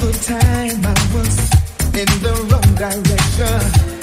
the time I was in the wrong direction.